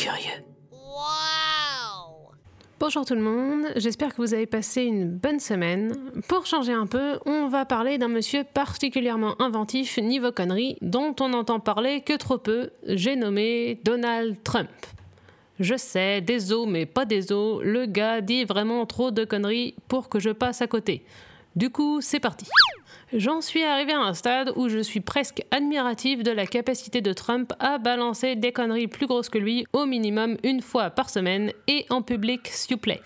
curieux. Bonjour tout le monde, j'espère que vous avez passé une bonne semaine. Pour changer un peu, on va parler d'un monsieur particulièrement inventif niveau conneries dont on n'entend parler que trop peu, j'ai nommé Donald Trump. Je sais, des os mais pas des os, le gars dit vraiment trop de conneries pour que je passe à côté. Du coup, c'est parti. J'en suis arrivé à un stade où je suis presque admiratif de la capacité de Trump à balancer des conneries plus grosses que lui au minimum une fois par semaine et en public, s'il vous plaît.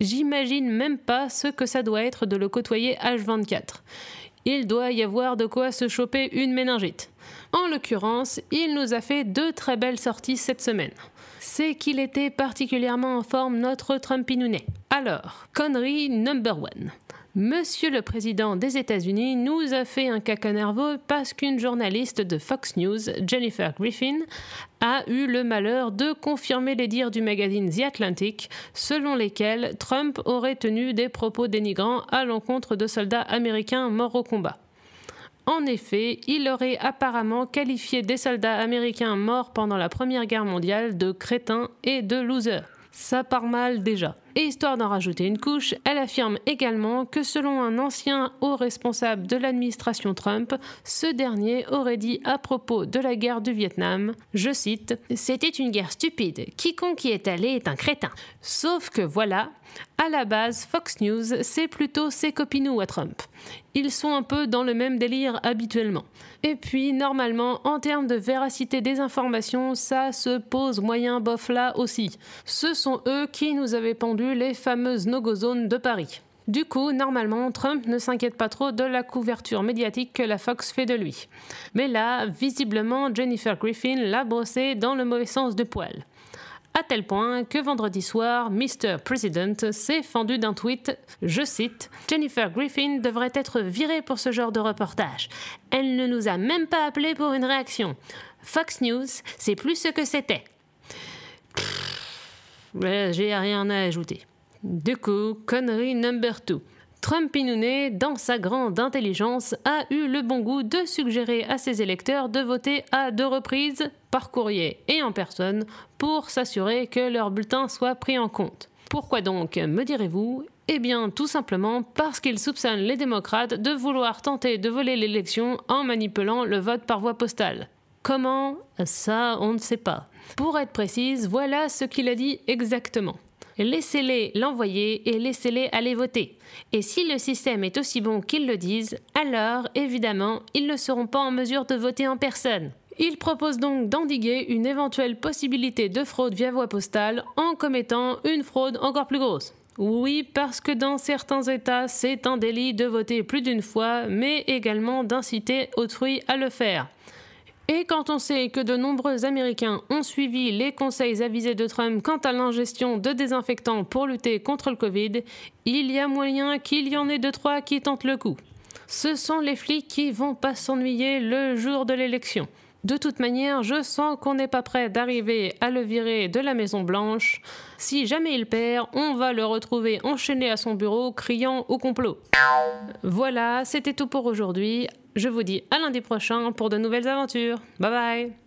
J'imagine même pas ce que ça doit être de le côtoyer H24. Il doit y avoir de quoi se choper une méningite. En l'occurrence, il nous a fait deux très belles sorties cette semaine. C'est qu'il était particulièrement en forme notre Trumpinounet. Alors, connerie number one. Monsieur le Président des États-Unis nous a fait un caca nerveux parce qu'une journaliste de Fox News, Jennifer Griffin, a eu le malheur de confirmer les dires du magazine The Atlantic, selon lesquels Trump aurait tenu des propos dénigrants à l'encontre de soldats américains morts au combat. En effet, il aurait apparemment qualifié des soldats américains morts pendant la Première Guerre mondiale de crétins et de losers. Ça part mal déjà. Et histoire d'en rajouter une couche, elle affirme également que selon un ancien haut responsable de l'administration Trump, ce dernier aurait dit à propos de la guerre du Vietnam, je cite, C'était une guerre stupide, quiconque y est allé est un crétin. Sauf que voilà, à la base, Fox News, c'est plutôt ses copinous à Trump. Ils sont un peu dans le même délire habituellement. Et puis, normalement, en termes de véracité des informations, ça se pose moyen bof là aussi. Ce sont eux qui nous avaient pendu les fameuses no-go zones de Paris. Du coup, normalement, Trump ne s'inquiète pas trop de la couverture médiatique que la Fox fait de lui. Mais là, visiblement, Jennifer Griffin l'a brossé dans le mauvais sens de poil. À tel point que vendredi soir, Mr. President s'est fendu d'un tweet, je cite, Jennifer Griffin devrait être virée pour ce genre de reportage. Elle ne nous a même pas appelé pour une réaction. Fox News, c'est plus ce que c'était. J'ai rien à ajouter. Du coup, connerie number 2. Trump Inouné, dans sa grande intelligence, a eu le bon goût de suggérer à ses électeurs de voter à deux reprises, par courrier et en personne, pour s'assurer que leur bulletin soit pris en compte. Pourquoi donc, me direz-vous? Eh bien, tout simplement parce qu'il soupçonne les démocrates de vouloir tenter de voler l'élection en manipulant le vote par voie postale. Comment Ça, on ne sait pas. Pour être précise, voilà ce qu'il a dit exactement laissez-les l'envoyer et laissez-les aller voter. Et si le système est aussi bon qu'ils le disent, alors évidemment, ils ne seront pas en mesure de voter en personne. Il propose donc d'endiguer une éventuelle possibilité de fraude via voie postale en commettant une fraude encore plus grosse. Oui, parce que dans certains États, c'est un délit de voter plus d'une fois, mais également d'inciter autrui à le faire. Et quand on sait que de nombreux Américains ont suivi les conseils avisés de Trump quant à l'ingestion de désinfectants pour lutter contre le Covid, il y a moyen qu'il y en ait deux trois qui tentent le coup. Ce sont les flics qui vont pas s'ennuyer le jour de l'élection. De toute manière, je sens qu'on n'est pas prêt d'arriver à le virer de la Maison Blanche. Si jamais il perd, on va le retrouver enchaîné à son bureau, criant au complot. Voilà, c'était tout pour aujourd'hui. Je vous dis à lundi prochain pour de nouvelles aventures. Bye bye